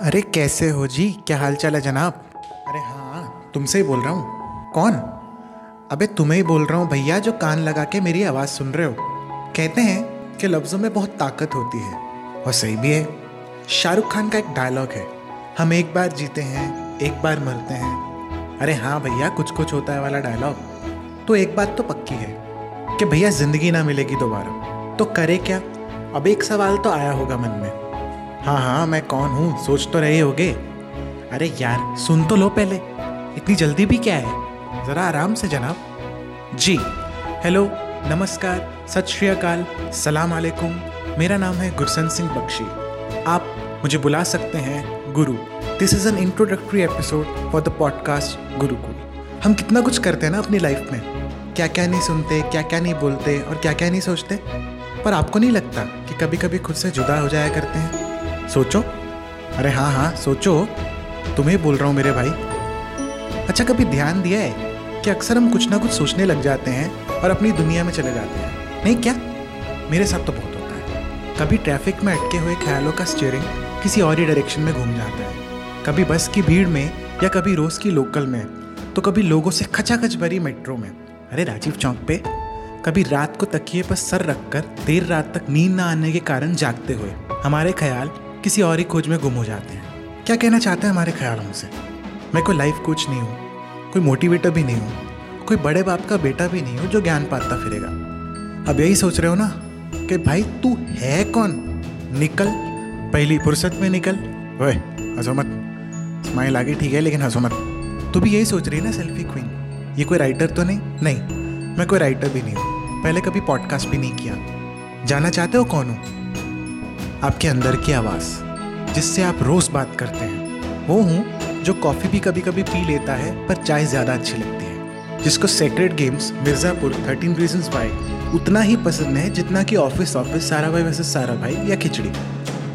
अरे कैसे हो जी? क्या हाल चाल है जनाब? अरे हाँ तुमसे ही बोल रहा हूँ। कौन? अबे तुम्हें ही बोल रहा हूँ भैया जो कान लगा के मेरी आवाज़ सुन रहे हो। कहते हैं कि लफ्ज़ों में बहुत ताकत होती है। और सही भी है। शाहरुख खान का एक डायलॉग है। हम एक बार जीते हैं एक बार मरते हैं। अरे हाँ भैया कुछ कुछ होता है वाला डायलॉग तो एक बात तो पक्की है कि भैया ज़िंदगी ना मिलेगी दोबारा। तो करे क्या? अब एक सवाल तो आया होगा मन में। हाँ हाँ मैं कौन हूँ? सोच तो रहे होगे। अरे यार, सुन तो लो पहले। इतनी जल्दी भी क्या है? ज़रा आराम से जनाब। जी, हेलो, नमस्कार, सत श्री अकाल, सलाम अलैकुम। मेरा नाम है गुरसन सिंह बख्शी। आप मुझे बुला सकते हैं गुरु। This is an introductory episode for the podcast Gurukul हम कितना कुछ करते हैं ना अपनी लाइफ में। क्या क्या नहीं सुनते क्या क्या नहीं बोलते और क्या क्या नहीं सोचते। पर आपको नहीं लगता कि कभी कभी खुद से जुदा हो जाया करते हैं? सोचो। अरे हाँ हाँ सोचो। तुम्हें बोल रहा हूँ मेरे भाई। अच्छा कभी ध्यान दिया है कि अक्सर हम कुछ ना कुछ सोचने लग जाते हैं और अपनी दुनिया में चले जाते हैं? नहीं क्या? मेरे साथ तो बहुत होता है। कभी ट्रैफ़िक में अटके हुए ख्यालों का स्टीयरिंग किसी और ही डायरेक्शन में घूम जाता है। कभी बस की भीड़ में या कभी रोज की लोकल में तो कभी लोगों से खचाखच भरी मेट्रो में। अरे राजीव चौक पे। कभी रात को तकिए पर सर रखकर देर रात तक नींद ना आने के कारण जागते हुए। हमारे ख्याल किसी और ही खोज में गुम हो जाते हैं। क्या कहना चाहते हैं हमारे ख्यालों से? मैं कोई लाइफ कोच नहीं हूँ, कोई मोटिवेटर भी नहीं हूँ, कोई बड़े बाप का बेटा भी नहीं हूँ जो ज्ञान पाता फिरेगा। अब यही सोच रहे हो ना कि भाई तू है कौन? निकल, पहली फुर्सत में निकल। ओए, हंसो मत। स्माइल आगे ठीक है, लेकिन हंसो मत। तू भी यही सोच रही है ना सेल्फी क्वीन ये कोई राइटर तो नहीं? नहीं, मैं कोई राइटर भी नहीं हूँ। पहले कभी पॉडकास्ट भी नहीं किया। जानना चाहते हो कौन हूँ? आपके अंदर की आवाज़, जिससे आप रोज़ बात करते हैं। वो हूँ जो कॉफ़ी भी कभी कभी पी लेता है, पर चाय ज़्यादा अच्छी लगती है। जिसको sacred games Mirzapur thirteen reasons why उतना ही पसंद है, जितना कि ऑफ़िस ऑफ़िस सारा भाई वैसे सारा भाई या खिचड़ी।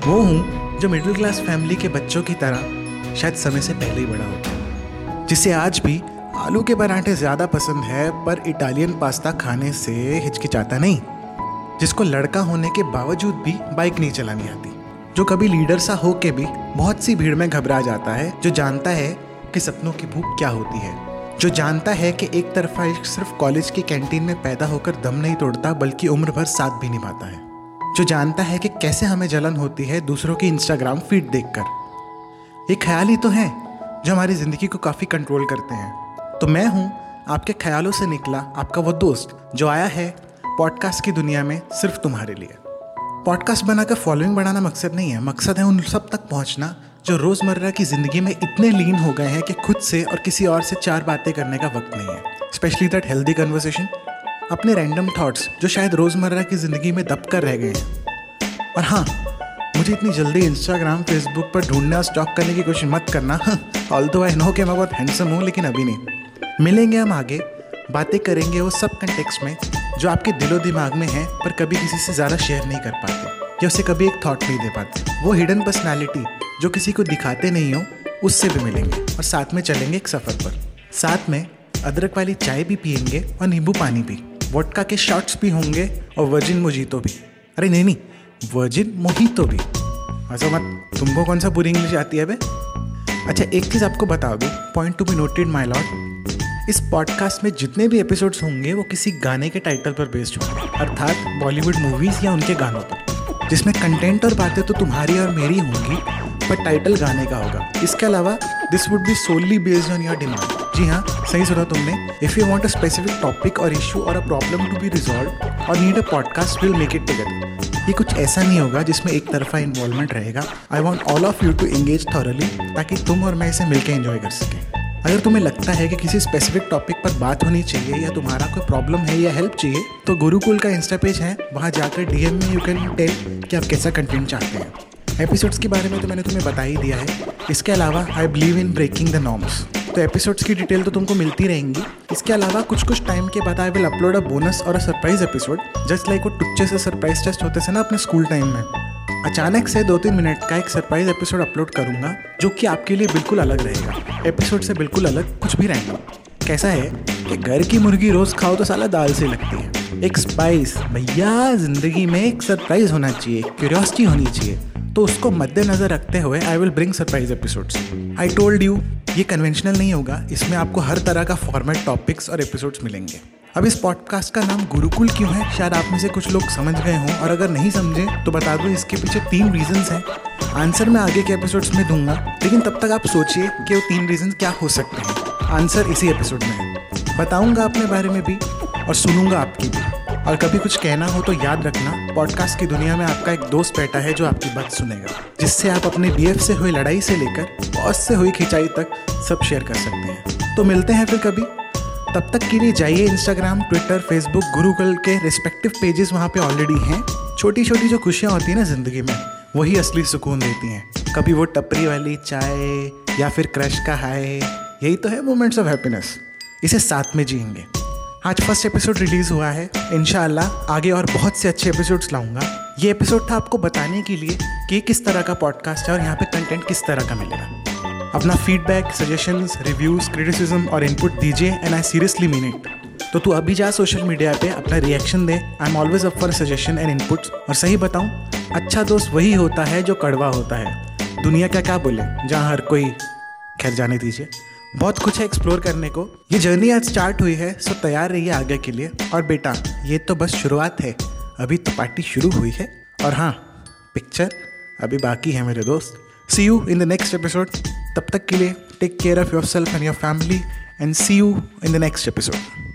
वो हूँ जो मिडिल क्लास फैमिली के बच्चों की तरह शायद समय से पहले ही बड़ा होता गया। जिसे आज भी आलू के पराठे ज़्यादा पसंद है, पर इटालियन पास्ता खाने से हिचकिचाता नहीं। जिसको लड़का होने के बावजूद भी बाइक नहीं चलानी आती। जो कभी लीडर सा हो के भी बहुत सी भीड़ में घबरा जाता है, जो जानता है कि सपनों की भूख क्या होती है। जो जानता है कि एक तरफा इश्क सिर्फ़ कॉलेज की कैंटीन में पैदा होकर दम नहीं तोड़ता, बल्कि उम्र भर साथ भी निभाता है। जो जानता है कि कैसे हमें जलन होती है दूसरों की इंस्टाग्राम फ़ीड देखकर। ये ख्याल ही तो है जो हमारी ज़िंदगी को काफ़ी कंट्रोल करते हैं। तो मैं हूँ, आपके ख्यालों से निकला आपका वो दोस्त जो आया है पॉडकास्ट की दुनिया में सिर्फ़ तुम्हारे लिए। पॉडकास्ट बनाकर फॉलोइंग बढ़ाना मकसद नहीं है। मकसद है उन सब तक पहुँचना जो रोज़मर्रा की ज़िंदगी में इतने लीन हो गए हैं कि खुद से और किसी और से चार बातें करने का वक्त नहीं है। स्पेशली दैट हेल्दी कन्वर्सेशन अपने रैंडम थॉट्स जो शायद रोज़मर्रा की ज़िंदगी में दब कर रह गए हैं। और हाँ मुझे इतनी जल्दी इंस्टाग्राम फेसबुक पर ढूंढना स्टॉक करने की कोशिश मत करना। ऑल तो आई नो कि मैं बहुत हैंडसम हूँ, लेकिन अभी नहीं। मिलेंगे हम आगे। बातें करेंगे वो सब कंटेक्स में। जो आपके दिलो दिमाग में है, पर कभी किसी से ज़्यादा शेयर नहीं कर पाते, या उसे कभी एक थॉट नहीं दे पाते। वो हिडन पर्सनैलिटी जो किसी को दिखाते नहीं हो, उससे भी मिलेंगे और साथ में चलेंगे एक सफ़र पर। साथ में अदरक वाली चाय भी पियेंगे और नींबू पानी भी। वोटका के शॉट्स भी होंगे और वर्जिन मोजीतो भी। अरे नहीं नहीं वर्जिन मोहितो भी। ऐसा मत, तुमको कौन सा बुरी इंग्लिश आती है बे? अच्छा एक चीज़ आपको बता दूँ। Point to be noted my lot इस पॉडकास्ट में जितने भी एपिसोड्स होंगे, वो किसी गाने के टाइटल पर बेस्ड होंगे। अर्थात बॉलीवुड मूवीज़ या उनके गानों पर। जिसमें कंटेंट और बातें तो तुम्हारी और मेरी होंगी पर टाइटल गाने का होगा। इसके अलावा this would be solely based on your demand जी हाँ सही सुना तुमने। If you want a specific topic और इशू और a problem to be resolve और need a podcast will make it together ये कुछ ऐसा नहीं होगा जिसमें एक तरफा इन्वॉल्वमेंट रहेगा। I want all of you to engage thoroughly ताकि तुम और मैं इसे मिलकर एंजॉय कर सकें। अगर तुम्हें लगता है कि किसी स्पेसिफिक टॉपिक पर बात होनी चाहिए या तुम्हारा कोई प्रॉब्लम है या हेल्प चाहिए तो गुरुकुल का इंस्टा पेज है। वहाँ जाकर डीएम में यू कैन टेल कि आप कैसा कंटेंट चाहते हैं। एपिसोड्स के बारे में तो मैंने तुम्हें बता ही दिया है। इसके अलावा I believe in breaking the norms तो एपिसोड्स की डिटेल तो तुमको मिलती रहेंगी। इसके अलावा कुछ कुछ टाइम के बाद I will upload a bonus और a surprise episode just like वो टुच्चे से सरप्राइज़ टेस्ट होते थे ना अपने स्कूल टाइम में। अचानक से दो तीन मिनट का एक सरप्राइज़ एपिसोड अपलोड करूँगा, जो कि आपके लिए बिल्कुल अलग रहेगा। एपिसोड से बिल्कुल अलग कुछ भी रहेगा। कैसा है कि घर की मुर्गी रोज खाओ तो साला दाल से लगती है। एक स्पाइस भैया, ज़िंदगी में एक सरप्राइज़ होना चाहिए क्यूरियोसिटी होनी चाहिए। तो उसको मद्देनजर रखते हुए I will bring surprise episodes I told you ये कन्वेंशनल नहीं होगा। इसमें आपको हर तरह का फॉर्मेट टॉपिक्स और एपिसोड्स मिलेंगे। अब इस पॉडकास्ट का नाम गुरुकुल क्यों है? शायद आप में से कुछ लोग समझ गए हों, और अगर नहीं समझे तो बता दूँ इसके पीछे तीन रीजंस हैं। आंसर मैं आगे के एपिसोड्स में दूँगा, लेकिन तब तक आप सोचिए कि वो तीन रीजंस क्या हो सकते हैं। आंसर इसी एपिसोड में है। बताऊँगा अपने बारे में भी, और सुनूँगा आपकी भी। और कभी कुछ कहना हो तो याद रखना पॉडकास्ट की दुनिया में आपका एक दोस्त बैठा है जो आपकी बात सुनेगा, जिससे आप अपने बीएफ से हुई लड़ाई से लेकर बॉस से हुई खिंचाई तक सब शेयर कर सकते हैं। तो मिलते हैं फिर कभी। तब तक के लिए जाइए इंस्टाग्राम ट्विटर फेसबुक गुरुकुल के रिस्पेक्टिव पेजेस वहाँ पे ऑलरेडी हैं। छोटी छोटी जो खुशियाँ होती हैं ना ज़िंदगी में, वही असली सुकून देती हैं। कभी वो टपरी वाली चाय या फिर क्रश का हाय, यही तो है मोमेंट्स ऑफ़ हैप्पीनेस इसे साथ में जिएँगे। आज फ़र्स्ट एपिसोड रिलीज़ हुआ है इनशाला आगे और बहुत से अच्छे एपिसोड्स लाऊँगा। ये एपिसोड था आपको बताने के लिए कि किस तरह का पॉडकास्ट है और यहाँ पे कंटेंट किस तरह का मिलेगा। अपना फीडबैक सजेशंस रिव्यूज़ क्रिटिसिज्म और इनपुट दीजिए and I seriously mean it तो तू अभी जा सोशल मीडिया पे, अपना reaction they. I am always up for suggestion and inputs और सही बताऊँ अच्छा दोस्त वही होता है जो कड़वा होता है। दुनिया का क्या बोले? जहाँ हर कोई खैर जाने दीजिए। बहुत कुछ है एक्सप्लोर करने को। ये जर्नी आज स्टार्ट हुई है सो तैयार रहिए आगे के लिए। और बेटा, ये तो बस शुरुआत है। अभी तो पार्टी शुरू हुई है। और हाँ पिक्चर अभी बाकी है मेरे दोस्त। See you in the next episode तब तक के लिए take care of your self and your family and see you in the next episode